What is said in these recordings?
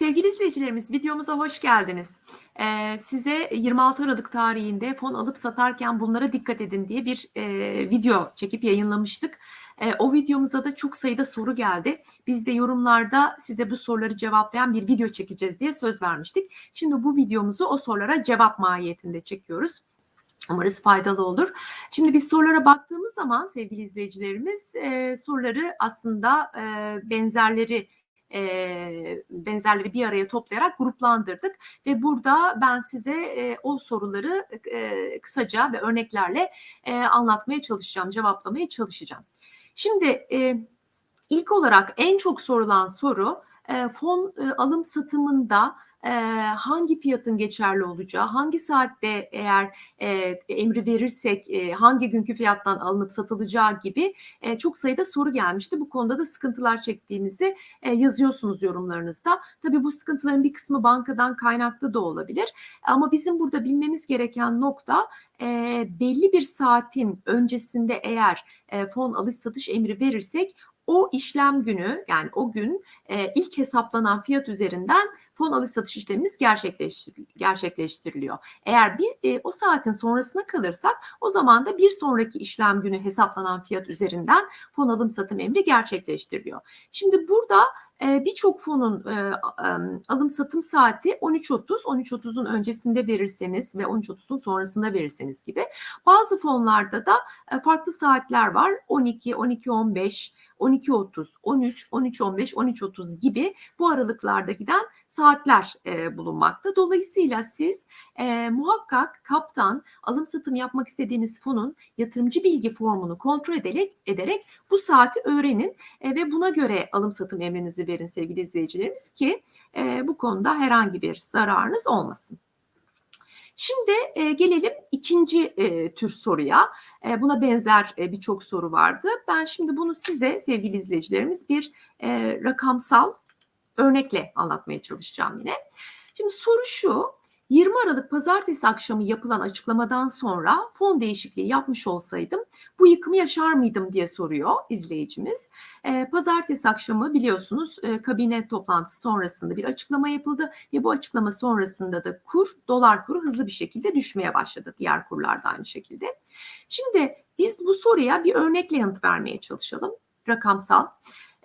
Sevgili izleyicilerimiz videomuza hoş geldiniz. Ee, size 26 Aralık tarihinde fon alıp satarken bunlara dikkat edin diye bir e, video çekip yayınlamıştık. E, o videomuza da çok sayıda soru geldi. Biz de yorumlarda size bu soruları cevaplayan bir video çekeceğiz diye söz vermiştik. Şimdi bu videomuzu o sorulara cevap mahiyetinde çekiyoruz. Umarız faydalı olur. Şimdi biz sorulara baktığımız zaman sevgili izleyicilerimiz e, soruları aslında e, benzerleri e, benzerleri bir araya toplayarak gruplandırdık ve burada ben size e, o soruları e, kısaca ve örneklerle e, anlatmaya çalışacağım, cevaplamaya çalışacağım. Şimdi e, ilk olarak en çok sorulan soru e, fon e, alım satımında e, hangi fiyatın geçerli olacağı, hangi saatte eğer e, emri verirsek e, hangi günkü fiyattan alınıp satılacağı gibi e, çok sayıda soru gelmişti. Bu konuda da sıkıntılar çektiğinizi e, yazıyorsunuz yorumlarınızda. Tabii bu sıkıntıların bir kısmı bankadan kaynaklı da olabilir. Ama bizim burada bilmemiz gereken nokta e, belli bir saatin öncesinde eğer e, fon alış satış emri verirsek o işlem günü yani o gün e, ilk hesaplanan fiyat üzerinden fon alış satış işlemimiz gerçekleştiriliyor. Eğer bir e, o saatin sonrasına kalırsak o zaman da bir sonraki işlem günü hesaplanan fiyat üzerinden fon alım satım emri gerçekleştiriliyor. Şimdi burada e, birçok fonun e, alım satım saati 13.30, 13.30'un öncesinde verirseniz ve 13.30'un sonrasında verirseniz gibi. Bazı fonlarda da e, farklı saatler var. 12, 12.15, 12.30, 13, 13.15, 13.30 gibi bu aralıklarda giden saatler e, bulunmakta. Dolayısıyla siz e, muhakkak kaptan alım satım yapmak istediğiniz fonun yatırımcı bilgi formunu kontrol ederek, ederek bu saati öğrenin e, ve buna göre alım satım emrinizi verin sevgili izleyicilerimiz ki e, bu konuda herhangi bir zararınız olmasın. Şimdi e, gelelim ikinci e, tür soruya. E, buna benzer e, birçok soru vardı. Ben şimdi bunu size sevgili izleyicilerimiz bir e, rakamsal örnekle anlatmaya çalışacağım yine. Şimdi soru şu. 20 Aralık pazartesi akşamı yapılan açıklamadan sonra fon değişikliği yapmış olsaydım bu yıkımı yaşar mıydım diye soruyor izleyicimiz. E, pazartesi akşamı biliyorsunuz e, kabine toplantısı sonrasında bir açıklama yapıldı ve bu açıklama sonrasında da kur, dolar kuru hızlı bir şekilde düşmeye başladı. Diğer kurlar da aynı şekilde. Şimdi biz bu soruya bir örnekle yanıt vermeye çalışalım. Rakamsal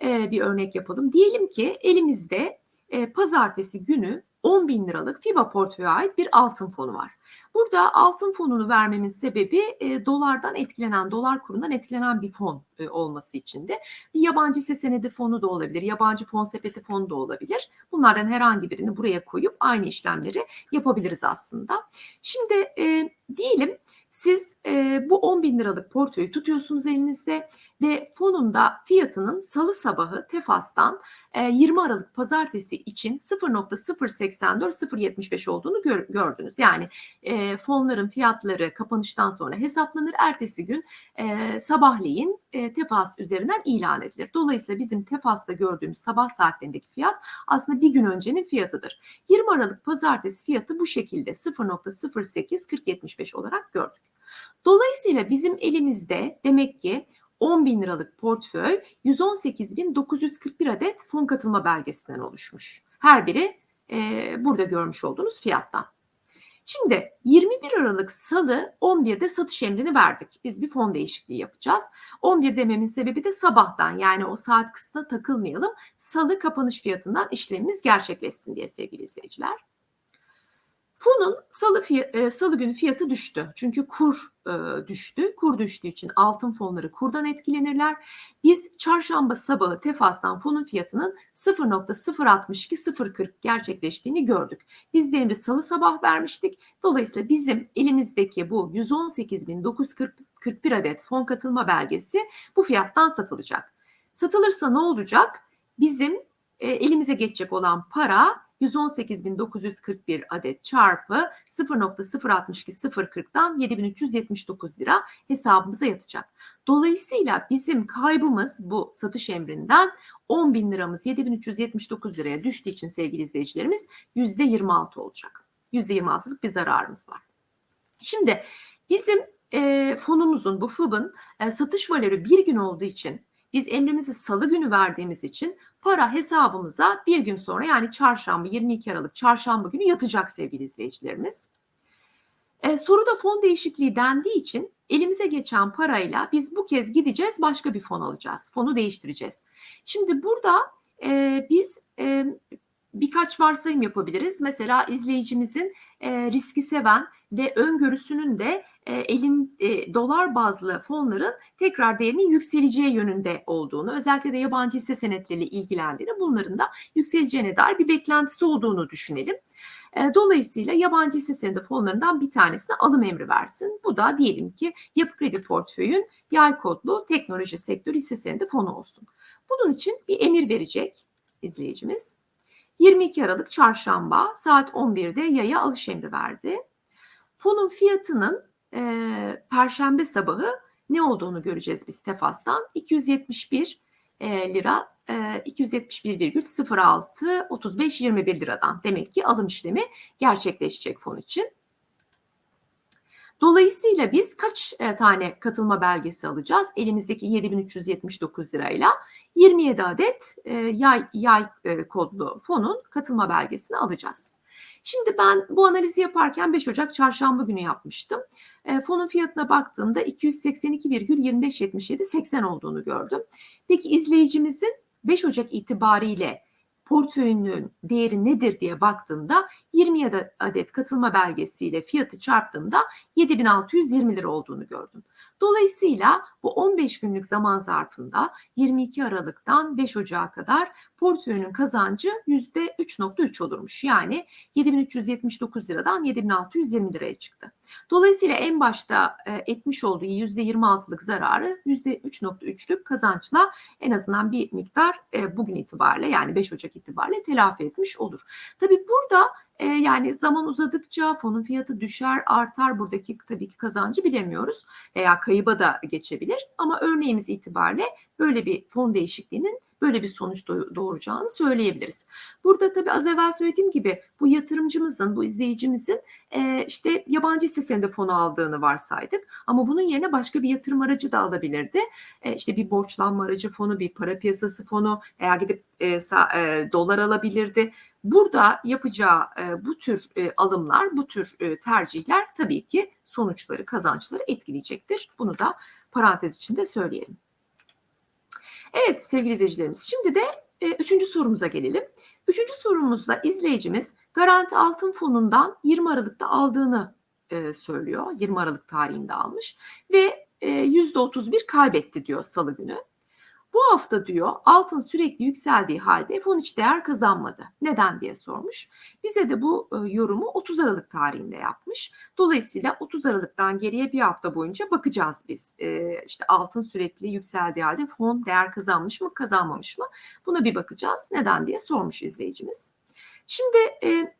e, bir örnek yapalım. Diyelim ki elimizde e, pazartesi günü 10 bin liralık FIBA portföye ait bir altın fonu var. Burada altın fonunu vermemin sebebi e, dolardan etkilenen, dolar kurundan etkilenen bir fon e, olması için de. Bir yabancı hisse senedi fonu da olabilir, yabancı fon sepeti fonu da olabilir. Bunlardan herhangi birini buraya koyup aynı işlemleri yapabiliriz aslında. Şimdi e, diyelim siz e, bu 10 bin liralık portföyü tutuyorsunuz elinizde ve fonunda fiyatının salı sabahı Tefas'tan 20 e, Aralık pazartesi için 0.084-0.75 olduğunu gör, gördünüz. Yani e, fonların fiyatları kapanıştan sonra hesaplanır. Ertesi gün e, sabahleyin Tefas üzerinden ilan edilir. Dolayısıyla bizim Tefas'ta gördüğümüz sabah saatlerindeki fiyat aslında bir gün öncenin fiyatıdır. 20 Aralık pazartesi fiyatı bu şekilde 0.08-4075 olarak gördük. Dolayısıyla bizim elimizde demek ki 10 bin liralık portföy 118.941 adet fon katılma belgesinden oluşmuş. Her biri e, burada görmüş olduğunuz fiyattan. Şimdi 21 Aralık Salı 11'de satış emrini verdik. Biz bir fon değişikliği yapacağız. 11 dememin sebebi de sabahtan yani o saat kısmına takılmayalım. Salı kapanış fiyatından işlemimiz gerçekleşsin diye sevgili izleyiciler. Fonun salı, e, salı günü fiyatı düştü. Çünkü kur e, düştü. Kur düştüğü için altın fonları kurdan etkilenirler. Biz çarşamba sabahı Tefas'tan fonun fiyatının 0.062-0.40 gerçekleştiğini gördük. Biz de emri salı sabah vermiştik. Dolayısıyla bizim elimizdeki bu 118.941 adet fon katılma belgesi bu fiyattan satılacak. Satılırsa ne olacak? Bizim e, elimize geçecek olan para 118.941 adet çarpı 0.062.040'dan 7.379 lira hesabımıza yatacak. Dolayısıyla bizim kaybımız bu satış emrinden 10 bin liramız 7379 liraya düştüğü için sevgili izleyicilerimiz %26 olacak. %26'lık bir zararımız var. Şimdi bizim e, fonumuzun bu FIB'ın e, satış valörü bir gün olduğu için biz emrimizi salı günü verdiğimiz için para hesabımıza bir gün sonra yani çarşamba 22 Aralık çarşamba günü yatacak sevgili izleyicilerimiz. Ee, soruda fon değişikliği dendiği için elimize geçen parayla biz bu kez gideceğiz başka bir fon alacağız. Fonu değiştireceğiz. Şimdi burada e, biz e, birkaç varsayım yapabiliriz. Mesela izleyicimizin e, riski seven ve öngörüsünün de e, elin e, dolar bazlı fonların tekrar değerinin yükseleceği yönünde olduğunu, özellikle de yabancı hisse senetleriyle ilgilendiğini, bunların da yükseleceğine dair bir beklentisi olduğunu düşünelim. E, dolayısıyla yabancı hisse senedi fonlarından bir tanesine alım emri versin. Bu da diyelim ki Yapı Kredi Portföy'ün yay kodlu teknoloji sektörü hisse senedi fonu olsun. Bunun için bir emir verecek izleyicimiz. 22 Aralık Çarşamba saat 11'de yaya alış emri verdi. Fonun fiyatının e, Perşembe sabahı ne olduğunu göreceğiz biz Tefas'tan. 271 e, lira e, 271,06 35 21 liradan demek ki alım işlemi gerçekleşecek fon için. Dolayısıyla biz kaç e, tane katılma belgesi alacağız? Elimizdeki 7379 lirayla 27 adet e, yay, yay e, kodlu fonun katılma belgesini alacağız. Şimdi ben bu analizi yaparken 5 Ocak çarşamba günü yapmıştım. E, fonun fiyatına baktığımda 282,2577 80 olduğunu gördüm. Peki izleyicimizin 5 Ocak itibariyle portföyünün değeri nedir diye baktığımda 27 adet katılma belgesiyle fiyatı çarptığımda 7620 lira olduğunu gördüm. Dolayısıyla bu 15 günlük zaman zarfında 22 Aralık'tan 5 Ocak'a kadar portföyünün kazancı %3.3 olurmuş. Yani 7379 liradan 7620 liraya çıktı. Dolayısıyla en başta e, etmiş olduğu %26'lık zararı %3.3'lük kazançla en azından bir miktar e, bugün itibariyle yani 5 Ocak itibariyle telafi etmiş olur. Tabii burada e, yani zaman uzadıkça fonun fiyatı düşer, artar. Buradaki tabii ki kazancı bilemiyoruz veya kayıba da geçebilir. Ama örneğimiz itibariyle böyle bir fon değişikliğinin böyle bir sonuç doğuracağını söyleyebiliriz. Burada tabii az evvel söylediğim gibi bu yatırımcımızın, bu izleyicimizin e, işte yabancı hisse senedi fonu aldığını varsaydık. Ama bunun yerine başka bir yatırım aracı da alabilirdi. E, işte bir borçlanma aracı fonu, bir para piyasası fonu veya gidip e, sa, e, dolar alabilirdi. Burada yapacağı e, bu tür e, alımlar, bu tür e, tercihler tabii ki sonuçları, kazançları etkileyecektir. Bunu da parantez içinde söyleyelim. Evet sevgili izleyicilerimiz şimdi de e, üçüncü sorumuza gelelim. Üçüncü sorumuzda izleyicimiz Garanti Altın Fonu'ndan 20 Aralık'ta aldığını e, söylüyor. 20 Aralık tarihinde almış ve e, %31 kaybetti diyor salı günü. Bu hafta diyor altın sürekli yükseldiği halde fon hiç değer kazanmadı. Neden diye sormuş. Bize de bu e, yorumu 30 Aralık tarihinde yapmış. Dolayısıyla 30 Aralık'tan geriye bir hafta boyunca bakacağız biz. E, işte altın sürekli yükseldiği halde fon değer kazanmış mı kazanmamış mı? Buna bir bakacağız. Neden diye sormuş izleyicimiz. Şimdi e,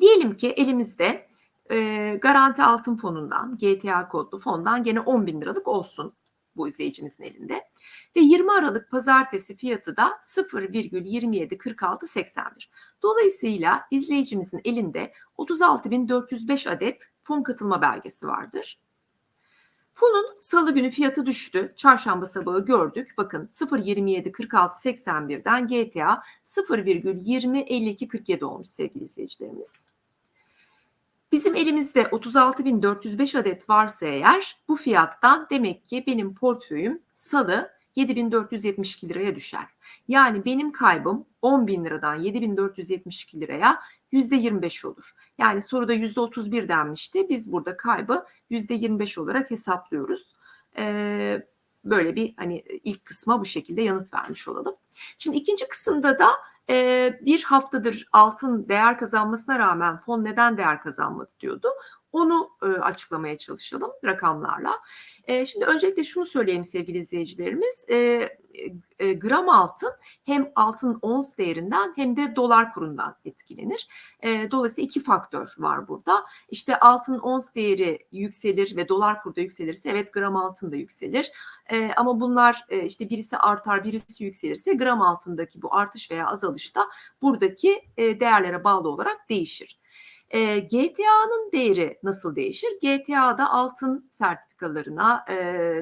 diyelim ki elimizde e, garanti altın fonundan, GTA kodlu fondan gene 10 bin liralık olsun bu izleyicimizin elinde. Ve 20 Aralık pazartesi fiyatı da 0,274681. Dolayısıyla izleyicimizin elinde 36.405 adet fon katılma belgesi vardır. Fonun salı günü fiyatı düştü. Çarşamba sabahı gördük. Bakın 0.274681'den GTA 0,205247 olmuş sevgili izleyicilerimiz. Bizim elimizde 36.405 adet varsa eğer bu fiyattan demek ki benim portföyüm salı 7472 liraya düşer. Yani benim kaybım 10 bin liradan 7472 liraya %25 olur. Yani soruda %31 denmişti. Biz burada kaybı %25 olarak hesaplıyoruz. Ee, böyle bir hani ilk kısma bu şekilde yanıt vermiş olalım. Şimdi ikinci kısımda da e, bir haftadır altın değer kazanmasına rağmen fon neden değer kazanmadı diyordu. Onu e, açıklamaya çalışalım rakamlarla. E, şimdi öncelikle şunu söyleyeyim sevgili izleyicilerimiz. E, e, gram altın hem altın ons değerinden hem de dolar kurundan etkilenir. E, dolayısıyla iki faktör var burada. İşte altın ons değeri yükselir ve dolar kurda yükselirse evet gram altın da yükselir. E, ama bunlar e, işte birisi artar birisi yükselirse gram altındaki bu artış veya azalış da buradaki e, değerlere bağlı olarak değişir. E, GTA'nın değeri nasıl değişir? GTA'da altın sertifikalarına e,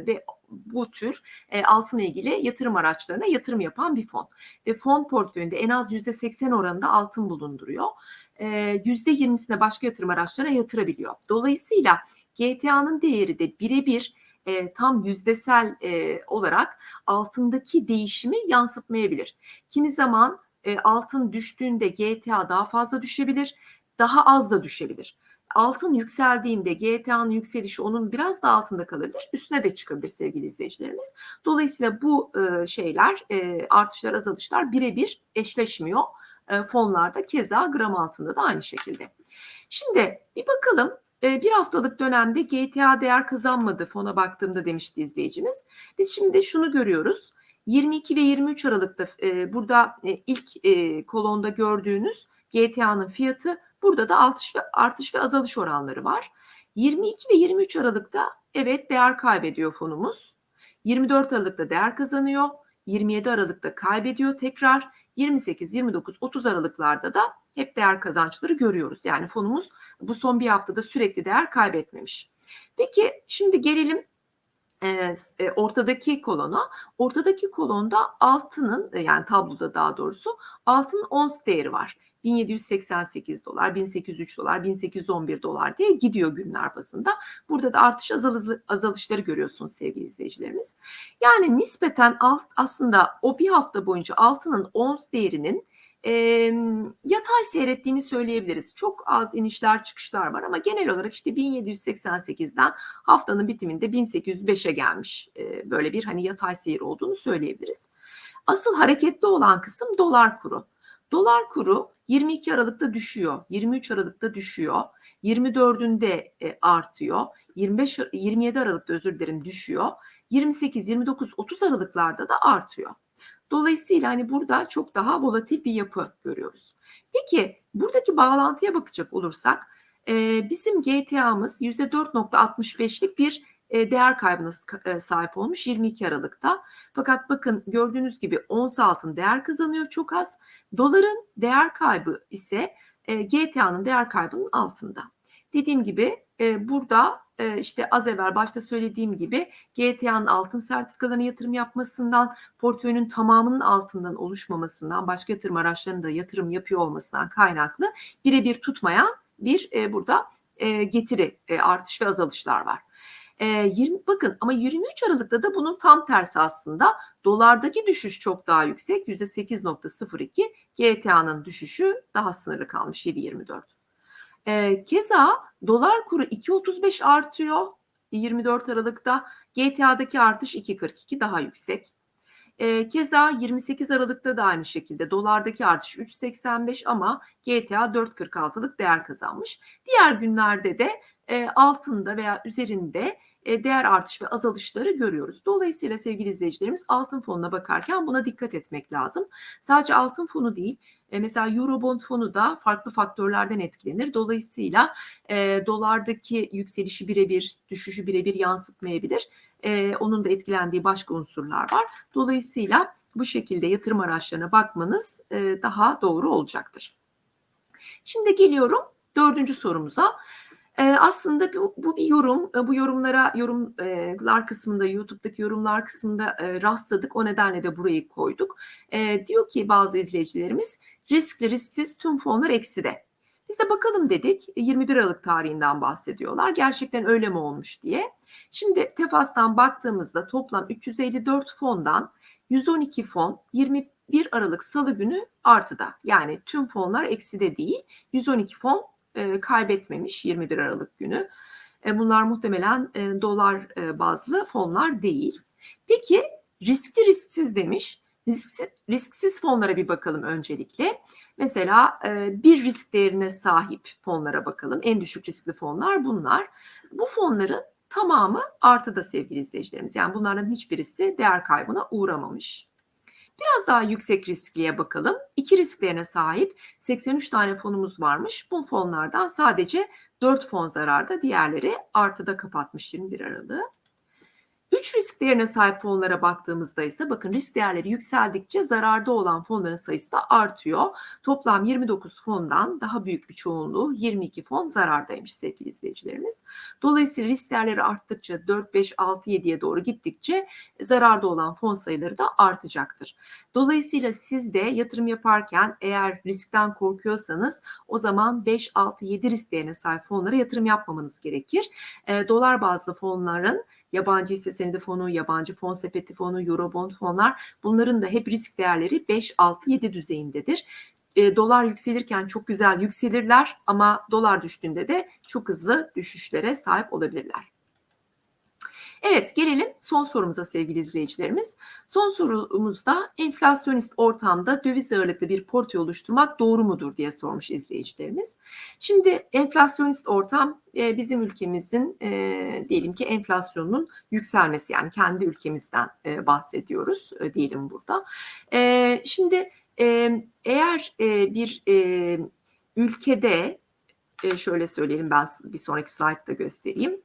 ve bu tür e, altınla ilgili yatırım araçlarına yatırım yapan bir fon. Ve fon portföyünde en az %80 oranında altın bulunduruyor. E, %20'sine başka yatırım araçlarına yatırabiliyor. Dolayısıyla GTA'nın değeri de birebir e, tam yüzdesel e, olarak altındaki değişimi yansıtmayabilir. Kimi zaman e, altın düştüğünde GTA daha fazla düşebilir, daha az da düşebilir. Altın yükseldiğinde GTA'nın yükselişi onun biraz da altında kalabilir, üstüne de çıkabilir sevgili izleyicilerimiz. Dolayısıyla bu e, şeyler, e, artışlar, azalışlar birebir eşleşmiyor. E, fonlarda keza gram altında da aynı şekilde. Şimdi bir bakalım bir haftalık dönemde GTA değer kazanmadı fona baktığımda demişti izleyicimiz. Biz şimdi şunu görüyoruz. 22 ve 23 Aralık'ta e, burada e, ilk e, kolonda gördüğünüz GTA'nın fiyatı burada da artış ve, artış ve azalış oranları var. 22 ve 23 Aralık'ta evet değer kaybediyor fonumuz. 24 Aralık'ta değer kazanıyor. 27 Aralık'ta kaybediyor tekrar. 28, 29, 30 Aralıklarda da hep değer kazançları görüyoruz. Yani fonumuz bu son bir haftada sürekli değer kaybetmemiş. Peki şimdi gelelim e, ortadaki kolona. Ortadaki kolonda altının e, yani tabloda daha doğrusu altının ons değeri var. 1788 dolar, 1803 dolar, 1811 dolar diye gidiyor günler bazında. Burada da artış azalışları görüyorsunuz sevgili izleyicilerimiz. Yani nispeten alt, aslında o bir hafta boyunca altının ons değerinin e, yatay seyrettiğini söyleyebiliriz. Çok az inişler çıkışlar var ama genel olarak işte 1788'den haftanın bitiminde 1805'e gelmiş e, böyle bir hani yatay seyir olduğunu söyleyebiliriz. Asıl hareketli olan kısım dolar kuru. Dolar kuru 22 Aralık'ta düşüyor, 23 Aralık'ta düşüyor, 24'ünde e, artıyor, 25 27 Aralık'ta özür dilerim düşüyor, 28, 29, 30 Aralıklarda da artıyor. Dolayısıyla hani burada çok daha volatil bir yapı görüyoruz. Peki buradaki bağlantıya bakacak olursak e, bizim GTA'mız %4.65'lik bir e, değer kaybına e, sahip olmuş 22 Aralık'ta. Fakat bakın gördüğünüz gibi ons altın değer kazanıyor çok az. Doların değer kaybı ise e, GTA'nın değer kaybının altında. Dediğim gibi burada işte az evvel başta söylediğim gibi GTA'nın altın sertifikalarına yatırım yapmasından, portföyünün tamamının altından oluşmamasından, başka yatırım araçlarında yatırım yapıyor olmasından kaynaklı birebir tutmayan bir burada getiri artış ve azalışlar var. E, 20, bakın ama 23 Aralık'ta da bunun tam tersi aslında. Dolardaki düşüş çok daha yüksek. %8.02. GTA'nın düşüşü daha sınırlı kalmış 7.24. E, keza dolar kuru 2.35 artıyor 24 Aralık'ta. GTA'daki artış 2.42 daha yüksek. E, keza 28 Aralık'ta da aynı şekilde dolardaki artış 3.85 ama GTA 4.46'lık değer kazanmış. Diğer günlerde de e, altında veya üzerinde e, değer artış ve azalışları görüyoruz. Dolayısıyla sevgili izleyicilerimiz altın fonuna bakarken buna dikkat etmek lazım. Sadece altın fonu değil, e, mesela Eurobond fonu da farklı faktörlerden etkilenir. Dolayısıyla e, dolardaki yükselişi birebir, düşüşü birebir yansıtmayabilir. E, onun da etkilendiği başka unsurlar var. Dolayısıyla bu şekilde yatırım araçlarına bakmanız e, daha doğru olacaktır. Şimdi geliyorum dördüncü sorumuza. E, aslında bu, bu bir yorum. E, bu yorumlara yorumlar kısmında YouTube'daki yorumlar kısmında e, rastladık. O nedenle de burayı koyduk. E, diyor ki bazı izleyicilerimiz riskli risksiz tüm fonlar ekside. Biz de bakalım dedik. 21 Aralık tarihinden bahsediyorlar. Gerçekten öyle mi olmuş diye. Şimdi Tefas'tan baktığımızda toplam 354 fondan 112 fon 21 Aralık Salı günü artıda. Yani tüm fonlar ekside değil. 112 fon e, kaybetmemiş 21 Aralık günü. E, bunlar muhtemelen e, dolar e, bazlı fonlar değil. Peki riskli risksiz demiş. Risksiz, risksiz fonlara bir bakalım öncelikle. Mesela e, bir risk değerine sahip fonlara bakalım. En düşük riskli fonlar bunlar. Bu fonların tamamı artıda sevgili izleyicilerimiz. Yani bunlardan hiçbirisi değer kaybına uğramamış. Biraz daha yüksek riskliye bakalım. İki risklerine sahip 83 tane fonumuz varmış. Bu fonlardan sadece 4 fon zararda, diğerleri artıda kapatmış 21 Aralık'ı. Üç risk değerine sahip fonlara baktığımızda ise bakın risk değerleri yükseldikçe zararda olan fonların sayısı da artıyor. Toplam 29 fondan daha büyük bir çoğunluğu 22 fon zarardaymış sevgili izleyicilerimiz. Dolayısıyla risk değerleri arttıkça 4, 5, 6, 7'ye doğru gittikçe zararda olan fon sayıları da artacaktır. Dolayısıyla siz de yatırım yaparken eğer riskten korkuyorsanız o zaman 5, 6, 7 risk değerine sahip fonlara yatırım yapmamanız gerekir. E, dolar bazlı fonların yabancı hisse senedi fonu, yabancı fon sepeti fonu, eurobond fonlar bunların da hep risk değerleri 5, 6, 7 düzeyindedir. E, dolar yükselirken çok güzel yükselirler ama dolar düştüğünde de çok hızlı düşüşlere sahip olabilirler. Evet gelelim son sorumuza sevgili izleyicilerimiz. Son sorumuzda enflasyonist ortamda döviz ağırlıklı bir portföy oluşturmak doğru mudur diye sormuş izleyicilerimiz. Şimdi enflasyonist ortam e, bizim ülkemizin e, diyelim ki enflasyonun yükselmesi yani kendi ülkemizden e, bahsediyoruz diyelim burada. Şimdi eğer bir ülkede şöyle söyleyelim ben bir sonraki slaytta göstereyim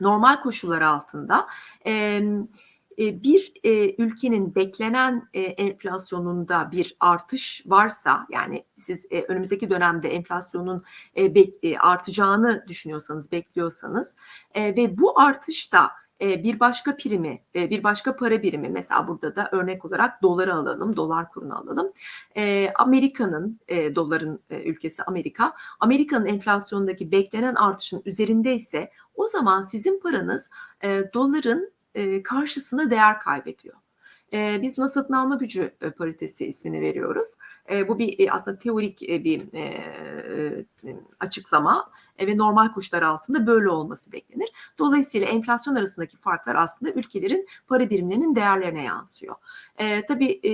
normal koşullar altında e, bir e, ülkenin beklenen e, enflasyonunda bir artış varsa yani siz e, önümüzdeki dönemde enflasyonun e, be, e, artacağını düşünüyorsanız bekliyorsanız e, ve bu artış da bir başka primi, bir başka para birimi mesela burada da örnek olarak doları alalım, dolar kurunu alalım. Amerika'nın, doların ülkesi Amerika, Amerika'nın enflasyondaki beklenen artışın üzerinde ise o zaman sizin paranız doların karşısında değer kaybediyor. Biz buna satın alma gücü paritesi ismini veriyoruz. Bu bir aslında teorik bir açıklama ve normal koşullar altında böyle olması beklenir. Dolayısıyla enflasyon arasındaki farklar aslında ülkelerin para birimlerinin değerlerine yansıyor. E, tabii e,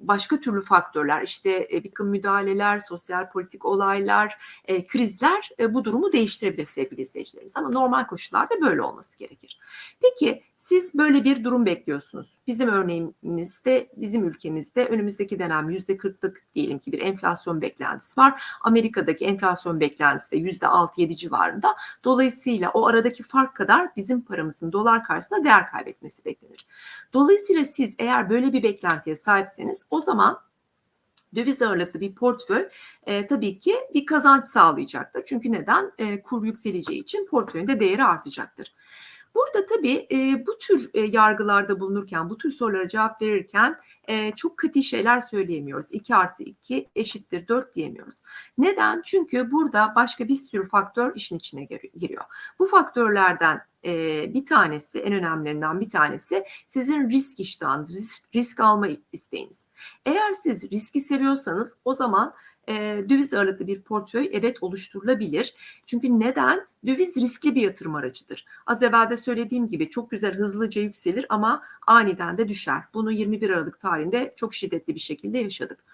başka türlü faktörler işte e, bir müdahaleler, sosyal politik olaylar, e, krizler e, bu durumu değiştirebilir sevgili izleyicilerimiz. Ama normal koşullarda böyle olması gerekir. Peki siz böyle bir durum bekliyorsunuz. Bizim örneğimizde, bizim ülkemizde önümüzdeki dönem yüzde kırklık diyelim ki bir enflasyon beklentisi var. Amerika'daki enflasyon beklentisi de yüzde 6-7 civarında. Dolayısıyla o aradaki fark kadar bizim paramızın dolar karşısında değer kaybetmesi beklenir. Dolayısıyla siz eğer böyle bir beklentiye sahipseniz o zaman döviz ağırlıklı bir portföy e, tabii ki bir kazanç sağlayacaktır. Çünkü neden? E, kur yükseleceği için portföyün de değeri artacaktır. Burada tabii e, bu tür e, yargılarda bulunurken, bu tür sorulara cevap verirken e, çok katı şeyler söyleyemiyoruz. 2 artı 2 eşittir 4 diyemiyoruz. Neden? Çünkü burada başka bir sürü faktör işin içine giriyor. Bu faktörlerden e, bir tanesi, en önemlilerinden bir tanesi sizin risk iştahınız, risk, risk alma isteğiniz. Eğer siz riski seviyorsanız o zaman e, döviz ağırlıklı bir portföy evet oluşturulabilir. Çünkü neden? Döviz riskli bir yatırım aracıdır. Az evvel de söylediğim gibi çok güzel hızlıca yükselir ama aniden de düşer. Bunu 21 Aralık tarihinde çok şiddetli bir şekilde yaşadık.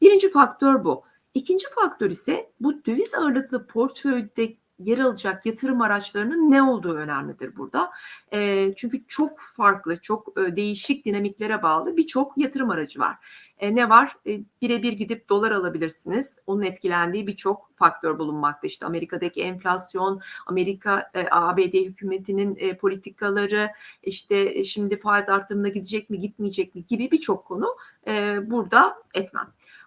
Birinci faktör bu. İkinci faktör ise bu döviz ağırlıklı portföyde yer alacak yatırım araçlarının ne olduğu önemlidir burada. E, çünkü çok farklı, çok e, değişik dinamiklere bağlı birçok yatırım aracı var. E, ne var? E, birebir gidip dolar alabilirsiniz. Onun etkilendiği birçok faktör bulunmakta. İşte Amerika'daki enflasyon, Amerika e, ABD hükümetinin e, politikaları, işte e, şimdi faiz artırımına gidecek mi, gitmeyecek mi gibi birçok konu e, burada etmen.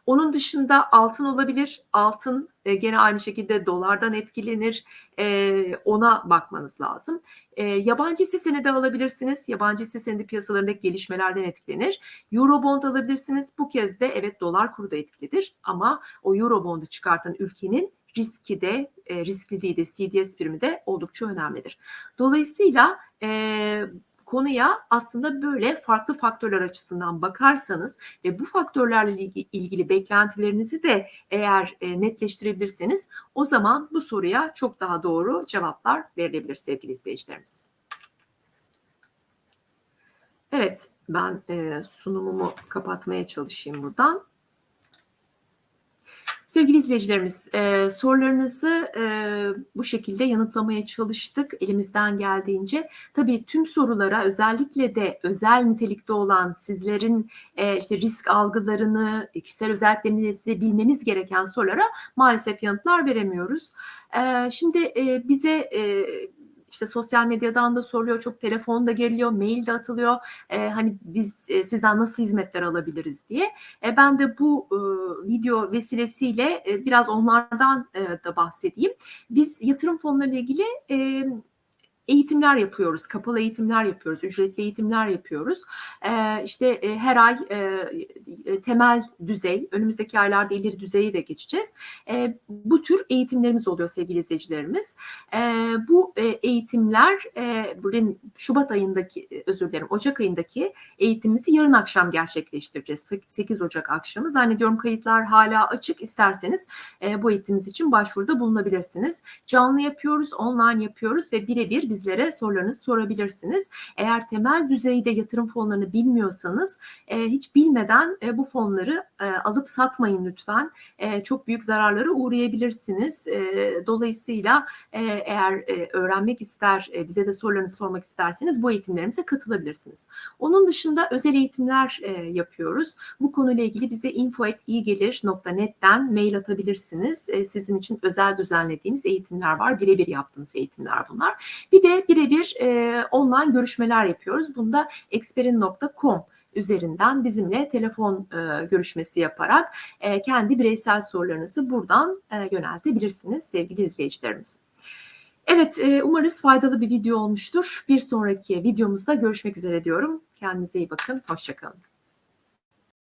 Onun dışında altın olabilir. Altın e, gene aynı şekilde dolardan etkilenir. E, ona bakmanız lazım. E, yabancı hisse senedi alabilirsiniz. Yabancı hisse senedi piyasalarındaki gelişmelerden etkilenir. Eurobond alabilirsiniz. Bu kez de evet dolar kuru da etkilidir ama o Eurobond'u çıkartan ülkenin riski de e, riskliliği de CDS primi de oldukça önemlidir. Dolayısıyla e, konuya aslında böyle farklı faktörler açısından bakarsanız ve bu faktörlerle ilgili beklentilerinizi de eğer e, netleştirebilirseniz o zaman bu soruya çok daha doğru cevaplar verilebilir sevgili izleyicilerimiz. Evet ben e, sunumumu kapatmaya çalışayım buradan. Sevgili izleyicilerimiz, e, sorularınızı e, bu şekilde yanıtlamaya çalıştık elimizden geldiğince. Tabii tüm sorulara özellikle de özel nitelikte olan sizlerin e, işte risk algılarını, kişisel özelliklerinizi bilmemiz gereken sorulara maalesef yanıtlar veremiyoruz. E, şimdi e, bize e, işte sosyal medyadan da soruluyor, çok telefon da geliyor, mail de atılıyor. E, hani biz e, sizden nasıl hizmetler alabiliriz diye. E, ben de bu e, video vesilesiyle e, biraz onlardan e, da bahsedeyim. Biz yatırım fonları ile ilgili e, eğitimler yapıyoruz, kapalı eğitimler yapıyoruz, ücretli eğitimler yapıyoruz. Ee, işte e, her ay e, e, temel düzey, önümüzdeki aylarda ileri düzeyi de geçeceğiz. E, bu tür eğitimlerimiz oluyor sevgili izleyicilerimiz. E, bu e, eğitimler e, Şubat ayındaki, e, özür dilerim Ocak ayındaki eğitimimizi yarın akşam gerçekleştireceğiz. 8 Ocak akşamı. Zannediyorum kayıtlar hala açık. İsterseniz e, bu eğitimimiz için başvuruda bulunabilirsiniz. Canlı yapıyoruz, online yapıyoruz ve birebir bizlere sorularınızı sorabilirsiniz. Eğer temel düzeyde yatırım fonlarını bilmiyorsanız e, hiç bilmeden e, bu fonları e, alıp satmayın lütfen. E, çok büyük zararlara uğrayabilirsiniz. E, dolayısıyla e, eğer e, öğrenmek ister, e, bize de sorularınızı sormak isterseniz bu eğitimlerimize katılabilirsiniz. Onun dışında özel eğitimler e, yapıyoruz. Bu konuyla ilgili bize info.iyigelir.net'ten mail atabilirsiniz. E, sizin için özel düzenlediğimiz eğitimler var. Birebir yaptığımız eğitimler bunlar. Bir de birebir e, online görüşmeler yapıyoruz. Bunda experin.com üzerinden bizimle telefon e, görüşmesi yaparak e, kendi bireysel sorularınızı buradan e, yöneltebilirsiniz sevgili izleyicilerimiz. Evet, e, umarız faydalı bir video olmuştur. Bir sonraki videomuzda görüşmek üzere diyorum. Kendinize iyi bakın, hoşçakalın.